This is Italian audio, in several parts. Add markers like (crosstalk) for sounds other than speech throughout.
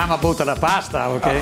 Mamma butta la pasta, ok?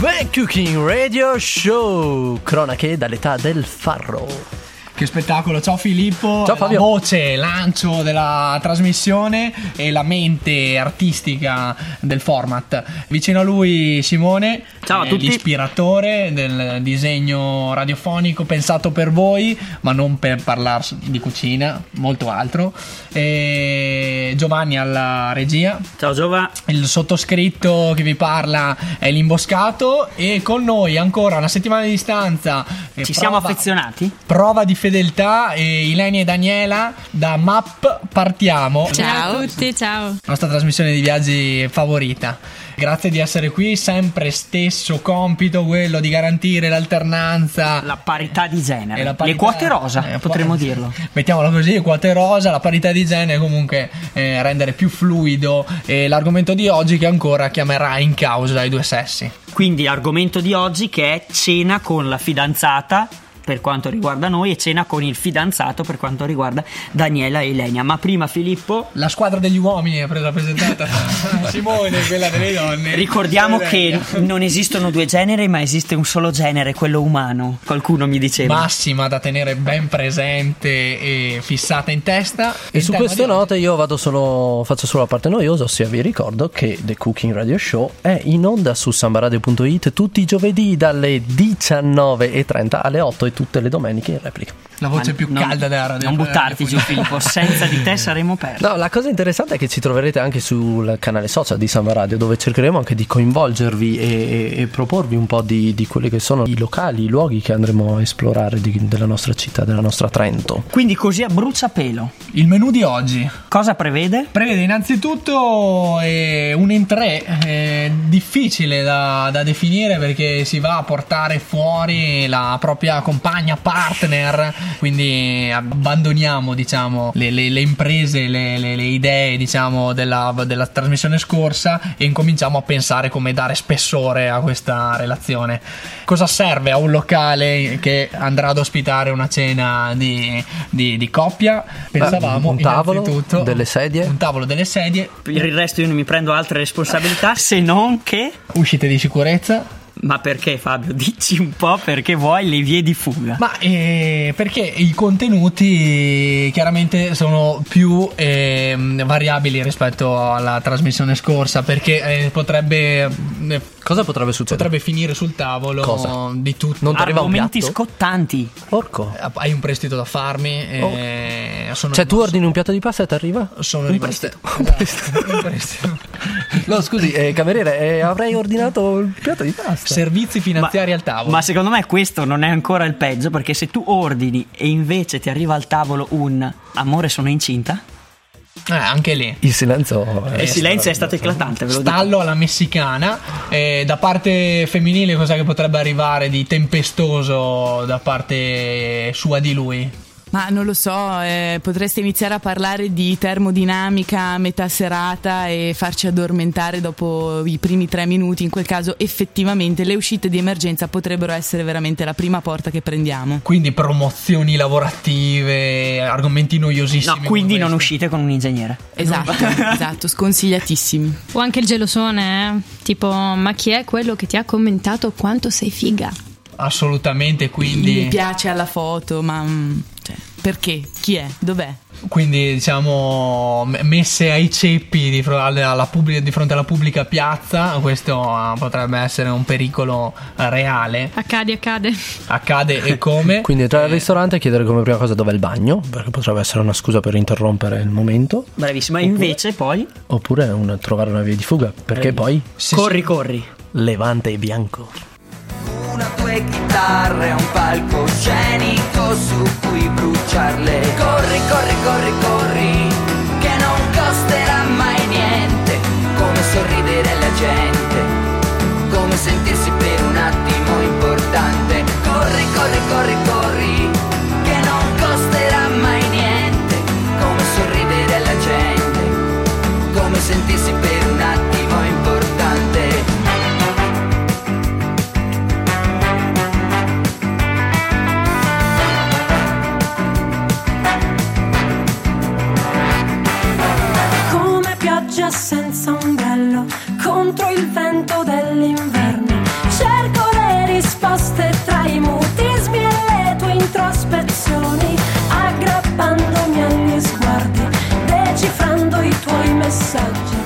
The Cooking Radio Show, cronache dall'età del farro. Che spettacolo, ciao Filippo, Ciao, Fabio. la voce, lancio della trasmissione e la mente artistica del format. Vicino a lui Simone, Ciao a eh, tutti. l'ispiratore del disegno radiofonico pensato per voi, ma non per parlare di cucina, molto altro. E Giovanni alla regia, Ciao Giova. il sottoscritto che vi parla è l'imboscato e con noi ancora una settimana di distanza. eh, Ci siamo prova- affezionati? Prova di fedeltà e Ilenia e Daniela da MAP partiamo. Ciao a tutti, ciao. Nostra trasmissione di viaggi favorita. Grazie di essere qui, sempre stesso compito quello di garantire l'alternanza. La parità di genere. la Le parità- quote rosa, eh, potremmo qua- dirlo. Mettiamolo così, quote rosa, la parità di genere comunque eh, rendere più fluido eh, l'argomento di oggi che ancora chiamerà in causa i due sessi. Quindi l'argomento di oggi che è cena con la fidanzata per quanto riguarda noi e cena con il fidanzato per quanto riguarda Daniela e Ilenia. Ma prima Filippo La squadra degli uomini è rappresentata (laughs) Simone, quella delle donne. ricordiamo che non esistono due generi ma esiste un solo genere, quello umano. Qualcuno mi diceva. massima da tenere ben presente e fissata in testa. E su queste note io vado solo, faccio solo la parte noiosa, ossia vi ricordo che The Cooking Radio Show è in onda su sambaradio.it tutti i giovedì dalle 19.30 alle 8 e tutte le domeniche in replica. la voce Ma più non- calda della radio. Non buttarti giù Filippo, senza di te saremo (laughs) persi. No, la cosa interessante è che ci troverete anche sul canale social di Samba Radio, dove cercheremo anche di coinvolgervi e, e- e proporvi un po' di, di quelli che sono i locali, i luoghi che andremo a esplorare di- della nostra città, della nostra Trento. Quindi così a bruciapelo. Il menù di oggi Cosa prevede? prevede innanzitutto eh, un entrée eh, difficile da, da definire perché si va a portare fuori la propria compagna partner, quindi abbandoniamo diciamo le, le- le imprese, le, le- le idee diciamo della, della trasmissione scorsa e incominciamo a pensare come dare spessore a questa relazione. Cosa serve a un locale che andrà ad ospitare una cena di, di- di coppia? Pensavamo un tavolo, delle sedie. un tavolo delle sedie, Per il resto io non mi prendo altre responsabilità se non che... uscite di sicurezza. Ma perché Fabio? (laughs) Dici un po' perché vuoi le vie di fuga. Ma eh, perché i contenuti chiaramente sono più ehm, variabili rispetto alla trasmissione scorsa perché eh, potrebbe, eh, Cosa potrebbe succedere? potrebbe finire sul tavolo Cosa? di tutto. Non ti arriva un Argomenti piatto? scottanti. Porco. Eh, Hai un prestito da farmi. eh, sono Cioè tu rimasto- ordini un piatto di pasta e ti arriva? Sono un rimasto- prestito. (laughs) Esatto, un prestito. No, scusi, eh, cameriere, eh, avrei ordinato il piatto di pasta. Servizi finanziari al tavolo. Ma secondo me questo non è ancora il peggio perché se tu ordini e invece ti arriva al tavolo un amore sono incinta, Eh, anche lì. Il silenzio. è il silenzio è stato eclatante, ve lo dico. Stallo alla messicana. Eh, da parte femminile, cos'è che potrebbe arrivare di tempestoso da parte sua di lui? Ma non lo so, eh, potreste iniziare a parlare di termodinamica a metà serata e farci addormentare dopo i primi tre minuti. In quel caso, effettivamente, le uscite di emergenza potrebbero essere veramente la prima porta che prendiamo. Quindi promozioni lavorative, argomenti noiosissimi. No, quindi non uscite con un ingegnere. Esatto, (laughs) esatto, sconsigliatissimi. O anche il gelosone, eh? Tipo, ma chi è quello che ti ha commentato quanto sei figa? Assolutamente, Mi quindi, piace alla foto, ma mm, perché? Chi è? Dov'è? quindi diciamo messe ai ceppi di, fro- alla- alla pubblica- di fronte alla pubblica piazza, questo ah, potrebbe essere un pericolo eh, reale. Accade, accade. Accade e come? (laughs) Quindi entrare al ristorante e chiedere come prima cosa dov'è il bagno, perché potrebbe essere una scusa per interrompere il momento, Bravissima, invece poi oppure un- trovare una via di fuga, perché poi Se- corri corri. levante e bianco una, due chitarre, un palcoscenico su cui bruciarle. Corri, corri, corri, corri, che non costerà mai niente. Come sorridere alla gente, come sentirsi per un attimo importante. Corri, corri, corri, corri, che non costerà mai niente. Come sorridere alla gente, come sentirsi per un attimo importante. Contro il vento dell'inverno. Cerco le risposte tra i mutismi e le tue introspezioni, aggrappandomi agli sguardi, decifrando i tuoi messaggi.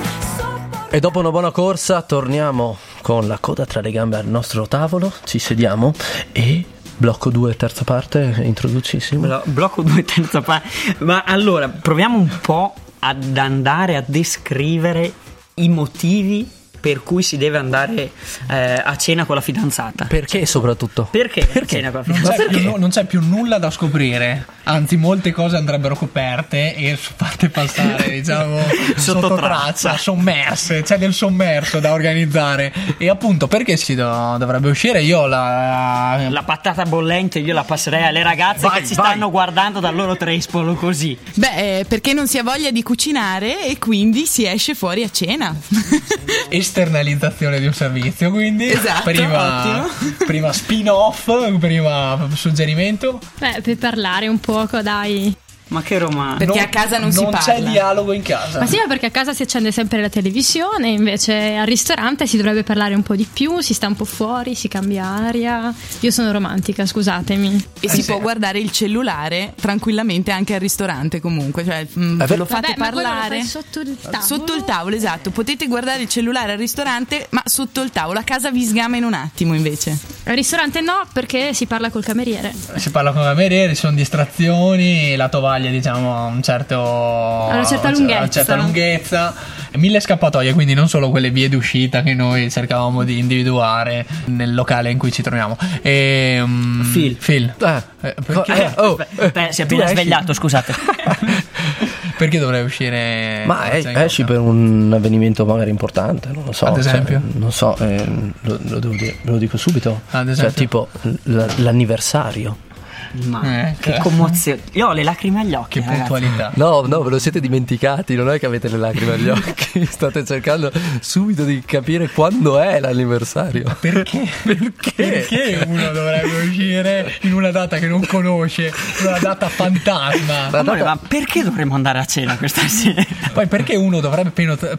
E dopo una buona corsa torniamo con la coda tra le gambe al nostro tavolo, ci sediamo e blocco 2 terza parte, introducissimo. Blo- blocco 2 terza parte. Ma allora, proviamo un po' ad andare a descrivere i motivi per cui si deve andare eh, a cena con la fidanzata. Perché soprattutto? Perché, a cena con la Non fidanzata? c'è, più, non c'è più nulla da scoprire, anzi molte cose andrebbero coperte e fatte passare, (laughs) diciamo, sotto, Sotto traccia, traccia. sommerse, c'è del sommerso da organizzare. E appunto perché si do- dovrebbe uscire? Io la... La patata bollente io la passerei alle ragazze Vai, che ci vai. stanno guardando dal loro trespolo così. Beh, eh, perché non si ha voglia di cucinare e quindi si esce fuori a cena. Esternalizzazione di un servizio, quindi Esatto, prima, (laughs) prima spin-off, prima suggerimento. Beh, per parlare un poco, dai. Ma che romanzo. Perché a casa non si c'è parla. dialogo in casa. Ma sì, ma perché a casa si accende sempre la televisione, invece al ristorante si dovrebbe parlare un po' di più, si sta un po' fuori, si cambia aria. Io sono romantica, scusatemi. E si può guardare il cellulare tranquillamente anche al ristorante comunque, cioè mm, È vero. lo fate Vabbè, lo parlare fai sotto il tavolo. Sotto il tavolo, esatto. Potete guardare il cellulare al ristorante, ma sotto il tavolo. A casa vi sgama in un attimo invece. Al ristorante no, perché si parla col cameriere. Si parla con i camerieri, ci sono distrazioni, la tovaglia diciamo ha un certo, una certa una lunghezza. certa lunghezza. Mille scappatoie, quindi non solo quelle vie d'uscita che noi cercavamo di individuare nel locale in cui ci troviamo. E, um, Phil. Phil. Eh. Eh, perché, Eh, oh, eh, Beh, si è appena esci. svegliato, scusate. (laughs) perché dovrei uscire? Ma a eh, esci per un avvenimento magari importante, non lo so. Ad esempio? cioè, non so, eh, lo, lo devo dire, ve lo dico subito. Ad Cioè, esempio? tipo l- l'anniversario. Ma Eh, che che- commozione. Io ho le lacrime agli occhi. Che ragazzi. puntualità. No, no, ve lo siete dimenticati, non è che avete le lacrime agli occhi, (laughs) state cercando subito di capire quando è l'anniversario. Perché? (laughs) Perché? Perché uno dovrebbe uscire in una data che non conosce, una data fantasma? Amore, ma perché dovremmo andare a cena questa (laughs) sera? Poi perché uno dovrebbe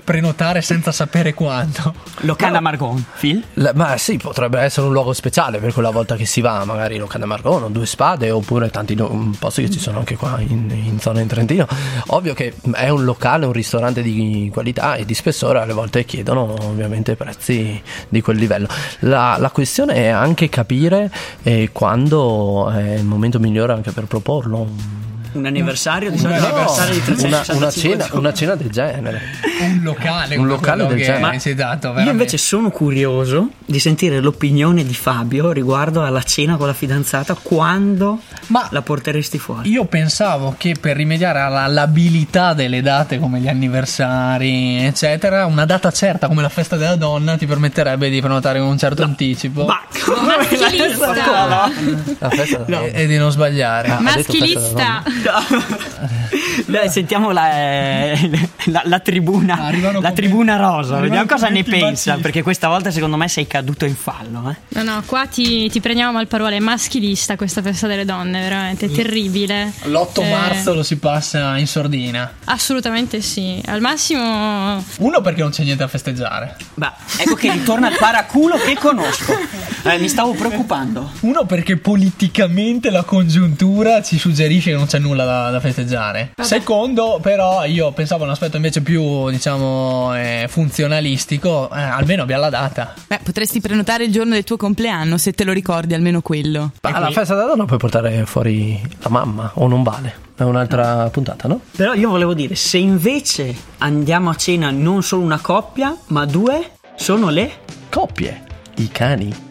prenotare senza sapere quando? Locanda Margon, Phil? La- ma sì, potrebbe essere un luogo speciale per quella volta che si va, magari Locanda Margono, Due Spade, oppure tanti no- mm, posti che ci sono anche qua in, in zona in Trentino. Ovvio che è un locale, un ristorante di qualità e di spessore, alle volte chiedono ovviamente prezzi di quel livello. La, la questione è anche capire eh, quando è il momento migliore anche per proporlo. Un anniversario di Un solito No, anniversario di una, 365 una cena, giorni. una cena del genere. Un locale, Un come locale del che genere. hai citato, Io invece sono curioso di sentire l'opinione di Fabio riguardo alla cena con la fidanzata quando Ma- la porteresti fuori. Io pensavo che per rimediare alla labilità delle date come gli anniversari, eccetera, una data certa come la festa della donna ti permetterebbe di prenotare con un certo anticipo Ma (laughs) Maschilista. La festa e, e di non sbagliare. Ah, Maschilista. (laughs) Dai, sentiamo la, eh, la- la tribuna, Arrivano la tribuna rosa, vediamo cosa ne pensa, mazzisti. perché questa volta secondo me sei caduto in fallo. Eh. No, no, qua ti, ti prendiamo mal parole. È maschilista questa festa delle donne, veramente terribile. L'8 Eh, marzo lo si passa in sordina. Assolutamente sì. Al massimo. Uno perché non c'è niente da festeggiare. Beh, ecco che ritorna il paraculo che conosco. (laughs) Eh, mi stavo preoccupando. Uno perché politicamente la congiuntura ci suggerisce che non c'è nulla da, da festeggiare. Secondo, però, io pensavo a un aspetto invece più, diciamo, eh, funzionalistico. Eh, almeno abbia la data. Beh, potresti prenotare il giorno del tuo compleanno se te lo ricordi almeno quello. Ma alla festa della donna puoi portare fuori la mamma o non vale? È un'altra puntata, no? Però io volevo dire, se invece andiamo a cena non solo una coppia, ma due, sono le... Coppie, i cani.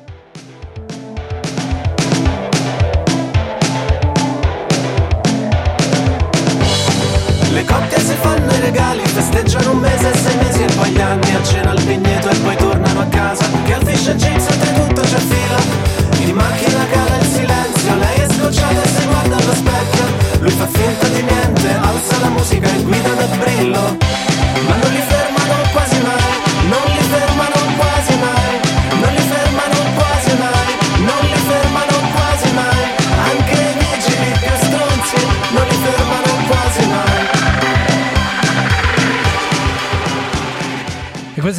Gli anni a cena al vigneto e poi tornano a casa. Che al fish and chips oltretutto c'è fila. In macchina cala il silenzio, lei è scocciata e si guarda allo specchio. Lui fa finta di niente, alza la musica e guida da brillo. Ma non li fermano quasi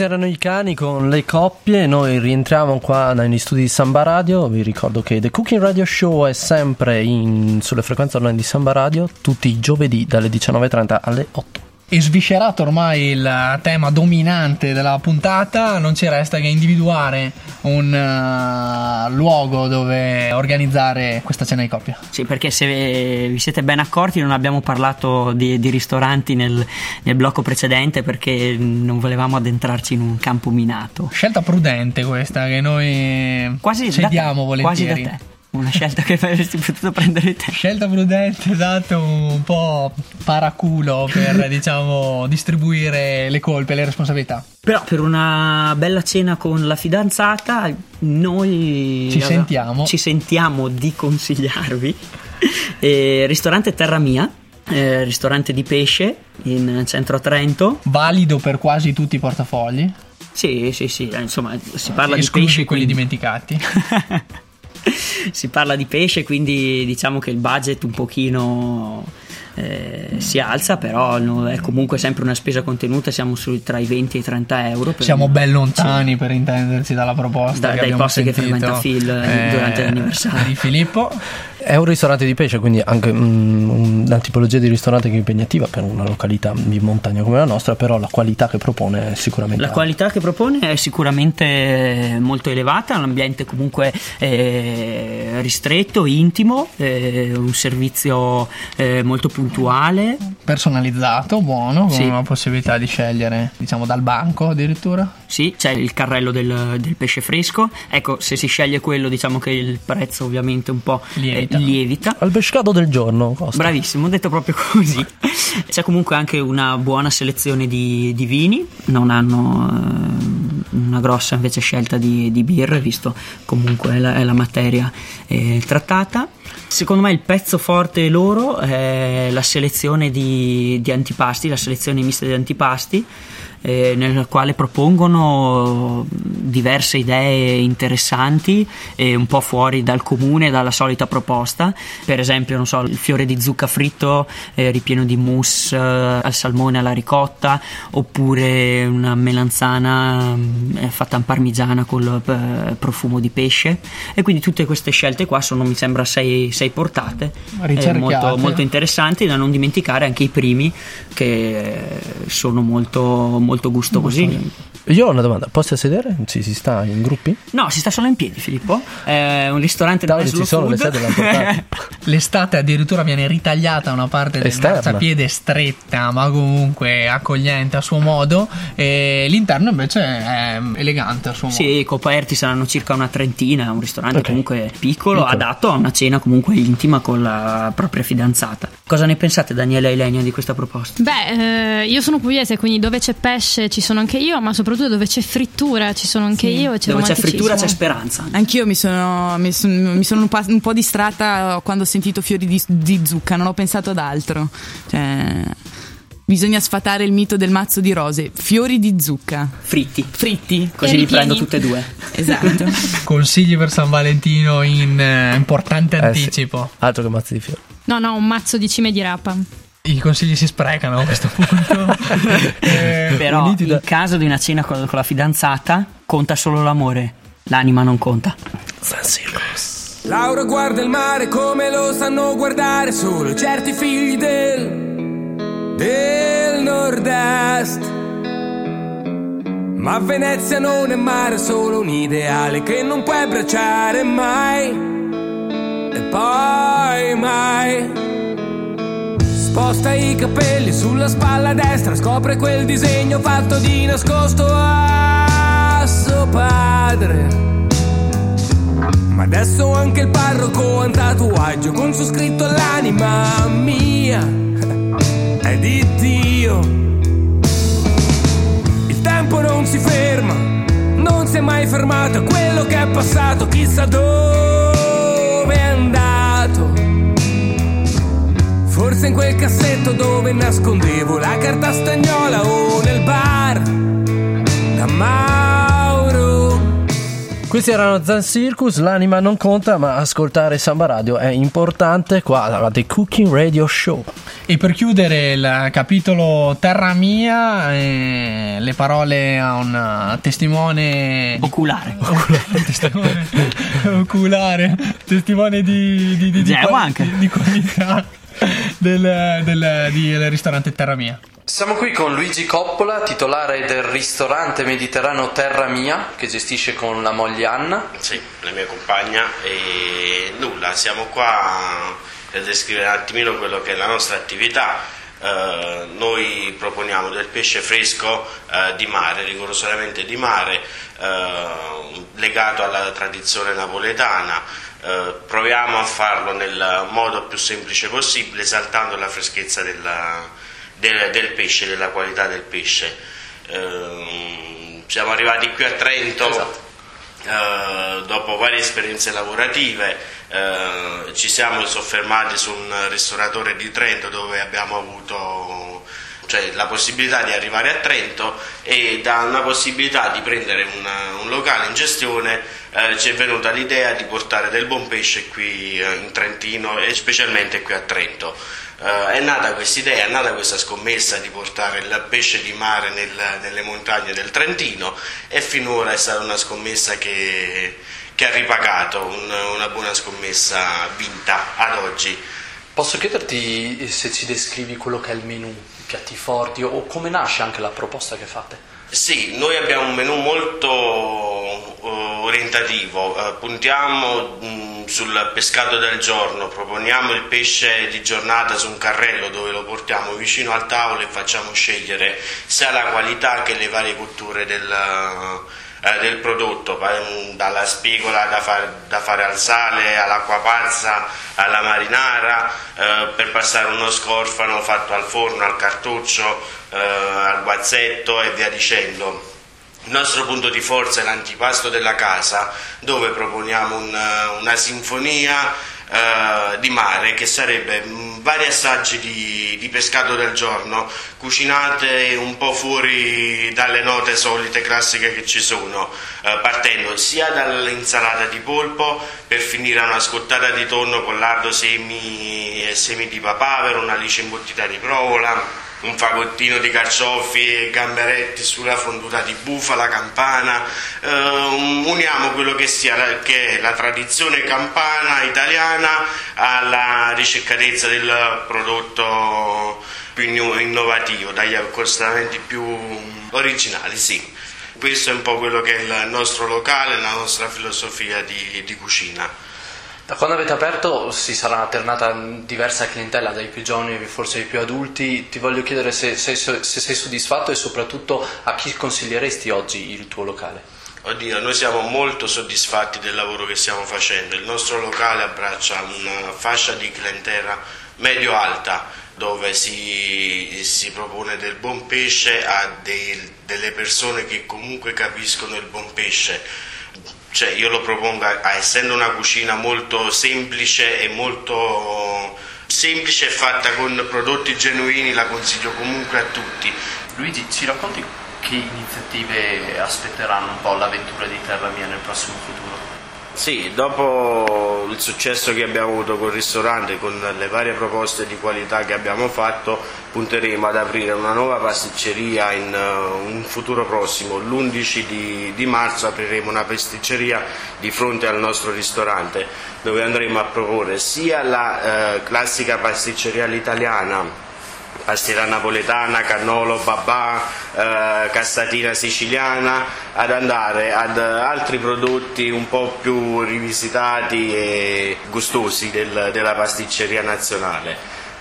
erano i cani con le coppie. Noi rientriamo qua negli studi di Samba Radio. Vi ricordo che The Cooking Radio Show è sempre in- sulle frequenze online di Samba Radio, tutti i giovedì dalle 19.30 alle 8. E sviscerato ormai il tema dominante della puntata, non ci resta che individuare un eh, luogo dove organizzare questa cena di coppia. Sì, perché se vi siete ben accorti non abbiamo parlato di, di ristoranti nel, nel blocco precedente perché non volevamo addentrarci in un campo minato. Scelta prudente questa che noi Quasi cediamo da te, quasi volentieri. da te. Una scelta che avresti potuto prendere te. Scelta prudente, esatto, un po' paraculo per (laughs) diciamo distribuire le colpe e le responsabilità. Però per una bella cena con la fidanzata noi Ci sentiamo. ci sentiamo di consigliarvi eh, ristorante Terra Mia, eh, ristorante di pesce in centro a Trento. Valido per quasi tutti i portafogli, Sì, sì, sì, insomma si parla di esclusi pesce quelli quindi- dimenticati. (laughs) (laughs) si parla di pesce, quindi diciamo che il budget un pochino eh, si alza, però no- è comunque sempre una spesa contenuta, siamo su, tra i 20 e i 30 euro. Siamo ben lontani per intenderci dalla proposta Da- che dai posti che sentito, frequenta Phil, eh, durante l'anniversario. di Filippo. È un ristorante di pesce, quindi anche mm, una tipologia di ristorante che è impegnativa per una località di montagna come la nostra, però la qualità che propone è sicuramente La alta. qualità che propone è sicuramente molto elevata, un ambiente comunque eh, ristretto, intimo, eh, un servizio eh, molto puntuale. Personalizzato, buono, con Sì. la possibilità di scegliere, diciamo, dal banco addirittura. Sì, c'è il carrello del, del pesce fresco. Ecco, se si sceglie quello, diciamo che il prezzo ovviamente un po' eh, Lievita. lievita. Al pescato del giorno costa. Bravissimo, ho detto proprio così. C'è comunque anche una buona selezione di, di vini, non hanno eh, una grossa invece scelta di, di birre, visto comunque è la, è la materia eh, trattata. Secondo me il pezzo forte loro è la selezione di, di antipasti, la selezione mista di antipasti. Eh, nella quale propongono diverse idee interessanti e un po' fuori dal comune, dalla solita proposta. Per esempio, non so, il fiore di zucca fritto eh, ripieno di mousse eh, al salmone alla ricotta, oppure una melanzana mm, eh, fatta in parmigiana col eh, profumo di pesce. E quindi tutte queste scelte qua sono, mi sembra, sei, sei portate. eh, molto, molto interessanti da non dimenticare anche i primi che sono molto, molto gustosi. Io ho una domanda, posti a sedere? Sì, si sta in gruppi? No, si sta solo in piedi, Filippo. È un ristorante dove ci sono le sedie? (laughs) L'estate addirittura viene ritagliata una parte del Esterna. marciapiede stretta, ma comunque accogliente a suo modo. E l'interno invece è elegante a suo modo. Sì, coperti saranno circa una trentina, un ristorante Ok. comunque piccolo, Piccolo. adatto a una cena comunque intima con la propria fidanzata. Cosa ne pensate Daniela e Ilenia di questa proposta? Beh, eh, io sono pugliese, quindi dove c'è pesce ci sono anche io, ma soprattutto dove c'è frittura ci sono anche io. e C'è Dove c'è frittura c'è speranza. Anch'io mi sono, mi son- mi sono un, pa- un po' distratta quando ho sentito fiori di, di zucca, non ho pensato ad altro. Cioè, bisogna sfatare il mito del mazzo di rose. Fiori di zucca. Fritti. Fritti. Così li prendo tutte e due. Esatto. (laughs) Consigli per San Valentino in eh, importante Eh, sì. anticipo. Altro che mazzi di fiori. No, no, un mazzo di cime di rapa. I consigli si sprecano a questo punto. (laughs) Eh, Però da- in caso di una cena con, con la fidanzata conta solo l'amore, l'anima non conta. Laura guarda il mare come lo sanno guardare solo certi figli del, del nord-est. Ma Venezia non è mare, è solo un ideale che non puoi abbracciare mai. E poi mai. Sposta i capelli sulla spalla destra, scopre quel disegno fatto di nascosto a suo padre. Ma adesso anche il parroco ha un tatuaggio con su scritto l'anima mia è di Dio. Il tempo non si ferma, non si è mai fermato, quello che è passato, chissà dove è Forse in quel cassetto dove nascondevo la carta stagnola o nel bar da Mauro. Questi erano Zan Circus, l'anima non conta, ma ascoltare Samba Radio è importante qua alla The Cooking Radio Show. E per chiudere il capitolo Terra Mia, eh, le parole a un testimone Oculare. testimone (laughs) oculare, testimone di, di, di, di, Geo anche. di qualità del, del- del ristorante Terra Mia. Siamo qui con Luigi Coppola, titolare del ristorante mediterraneo Terra Mia, che gestisce con la moglie Anna. Sì, la mia compagna e nulla, siamo qua per descrivere un attimino quello che è la nostra attività. Eh, noi proponiamo del pesce fresco eh, di mare, rigorosamente di mare, eh, legato alla tradizione napoletana. Eh, proviamo a farlo nel modo più semplice possibile, esaltando la freschezza della- del, del pesce, della qualità del pesce. Eh, siamo arrivati qui a Trento. Eh, dopo varie esperienze lavorative eh, ci siamo soffermati su un ristoratore di Trento dove abbiamo avuto cioè, la possibilità di arrivare a Trento e da una possibilità di prendere un, un locale in gestione eh, ci è venuta l'idea di portare del buon pesce qui in Trentino e specialmente qui a Trento. Eh, è nata questa idea, è nata questa scommessa di portare il pesce di mare nel- nelle montagne del Trentino e finora è stata una scommessa che, che ha ripagato, un- una buona scommessa vinta ad oggi. Posso chiederti se ci descrivi quello che è il menù, i piatti forti o come nasce anche la proposta che fate? Sì, noi abbiamo un menù molto eh, orientativo, eh, puntiamo mh, sul pescato del giorno, proponiamo il pesce di giornata su un carrello dove lo portiamo vicino al tavolo e facciamo scegliere sia la qualità che le varie cotture del, eh, del prodotto, dalla spigola da, far- da fare al sale, all'acqua pazza, alla marinara, eh, per passare uno scorfano fatto al forno, al cartuccio, eh, al guazzetto e via dicendo. Il nostro punto di forza è l'antipasto della casa, dove proponiamo un- una sinfonia eh, di mare che sarebbe mh, vari assaggi di, di pescato del giorno, cucinate un po' fuori dalle note solite classiche che ci sono, eh, partendo sia dall'insalata di polpo per finire a una scottata di tonno con lardo, semi e semi di papavero, una lice imbottita di provola un fagottino di carciofi e gamberetti sulla fonduta di bufala, campana, eh, uniamo quello che, sia che è la tradizione campana italiana alla ricercatezza del prodotto più inno- innovativo, dagli accostamenti più originali, sì. Questo è un po' quello che è il nostro locale, la nostra filosofia di- di cucina. Da quando avete aperto si sarà alternata diversa clientela, dai più giovani forse ai più adulti. Ti voglio chiedere se sei, se sei soddisfatto e soprattutto a chi consiglieresti oggi il tuo locale. Oddio, noi siamo molto soddisfatti del lavoro che stiamo facendo. Il nostro locale abbraccia una fascia di clientela medio-alta dove si, si propone del buon pesce a dei- delle persone che comunque capiscono il buon pesce. Cioè, io lo propongo, essendo una cucina molto semplice e molto semplice e fatta con prodotti genuini, la consiglio comunque a tutti. Luigi, ci racconti che iniziative aspetteranno un po' l'avventura di Terra Mia nel prossimo futuro? Sì, dopo il successo che abbiamo avuto col ristorante, con le varie proposte di qualità che abbiamo fatto, punteremo ad aprire una nuova pasticceria in eh, un futuro prossimo. L'11 di, di marzo apriremo una pasticceria di fronte al nostro ristorante, dove andremo a proporre sia la eh, classica pasticceria all'italiana, pastiera napoletana, cannolo, babà, eh, cassatina siciliana, ad andare ad altri prodotti un po' più rivisitati e gustosi del- della pasticceria nazionale.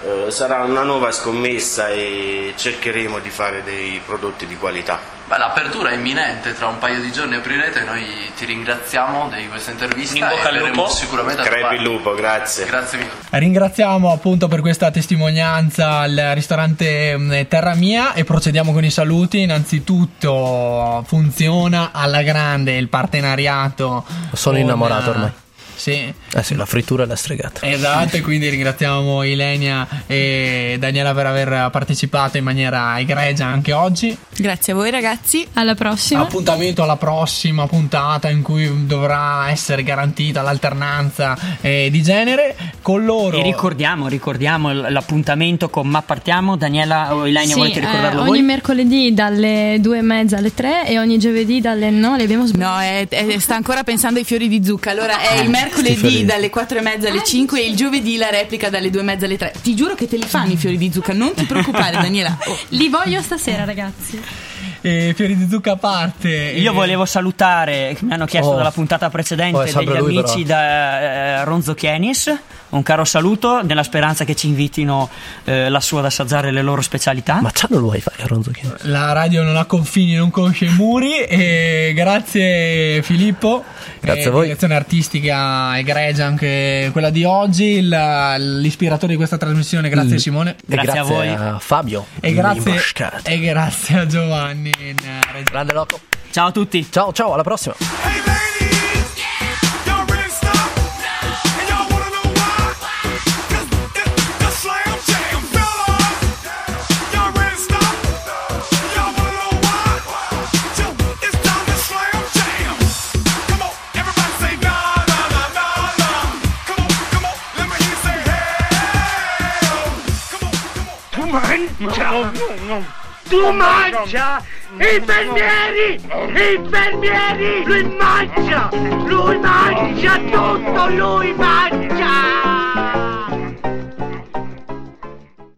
Eh, sarà una nuova scommessa e cercheremo di fare dei prodotti di qualità. Beh, l'apertura è imminente, tra un paio di giorni aprirete, noi ti ringraziamo di questa intervista In bocca e al lupo. sicuramente a Crepi il lupo, grazie. Grazie mille. Ringraziamo appunto per questa testimonianza al ristorante mm, Terra Mia e procediamo con i saluti. Innanzitutto funziona alla grande il partenariato. Sono con, innamorato eh, ormai. Sì. Eh sì, la frittura la stregata. Esatto, e quindi ringraziamo Ilenia e Daniela per aver partecipato in maniera egregia anche oggi. Grazie a voi ragazzi. Alla prossima. Appuntamento alla prossima puntata in cui dovrà essere garantita l'alternanza eh, di genere con loro. E ricordiamo, ricordiamo l'appuntamento con Ma partiamo. Daniela o Ilenia Sì, volete ricordarlo eh, voi? ogni mercoledì dalle due e mezza alle tre e ogni giovedì dalle no, le abbiamo No, è- è- sta ancora pensando ai fiori di zucca. Allora è il Sti mercoledì dalle 4 e mezza alle 5 e il giovedì la replica dalle 2 e mezza alle 3. Ti giuro che te li fanno i fiori di zucca, non ti preoccupare, (laughs) Daniela. Oh. Li voglio stasera, ragazzi. Eh, fiori di zucca a parte. Io eh, volevo salutare, mi hanno chiesto Oh. dalla puntata precedente, Oh, degli lui, amici da eh, Ronzo Chenis. Un caro saluto, nella speranza che ci invitino eh, lassù ad assaggiare le loro specialità. Ma c'hanno il wifi a Ronzo Chiesa? La radio non ha confini, non conosce i muri. E grazie Filippo. Grazie Eh, a voi. Direzione artistica egregia anche quella di oggi. il- l'ispiratore di questa trasmissione, grazie Mm. Simone. E Grazie a voi. a Fabio. E grazie, e grazie a Giovanni eh. Grande loco. Ciao a tutti. Ciao, ciao, alla prossima. On. Tu mangia! Infermieri! Infermieri! Lui mangia! Lui mangia tutto! Lui mangia!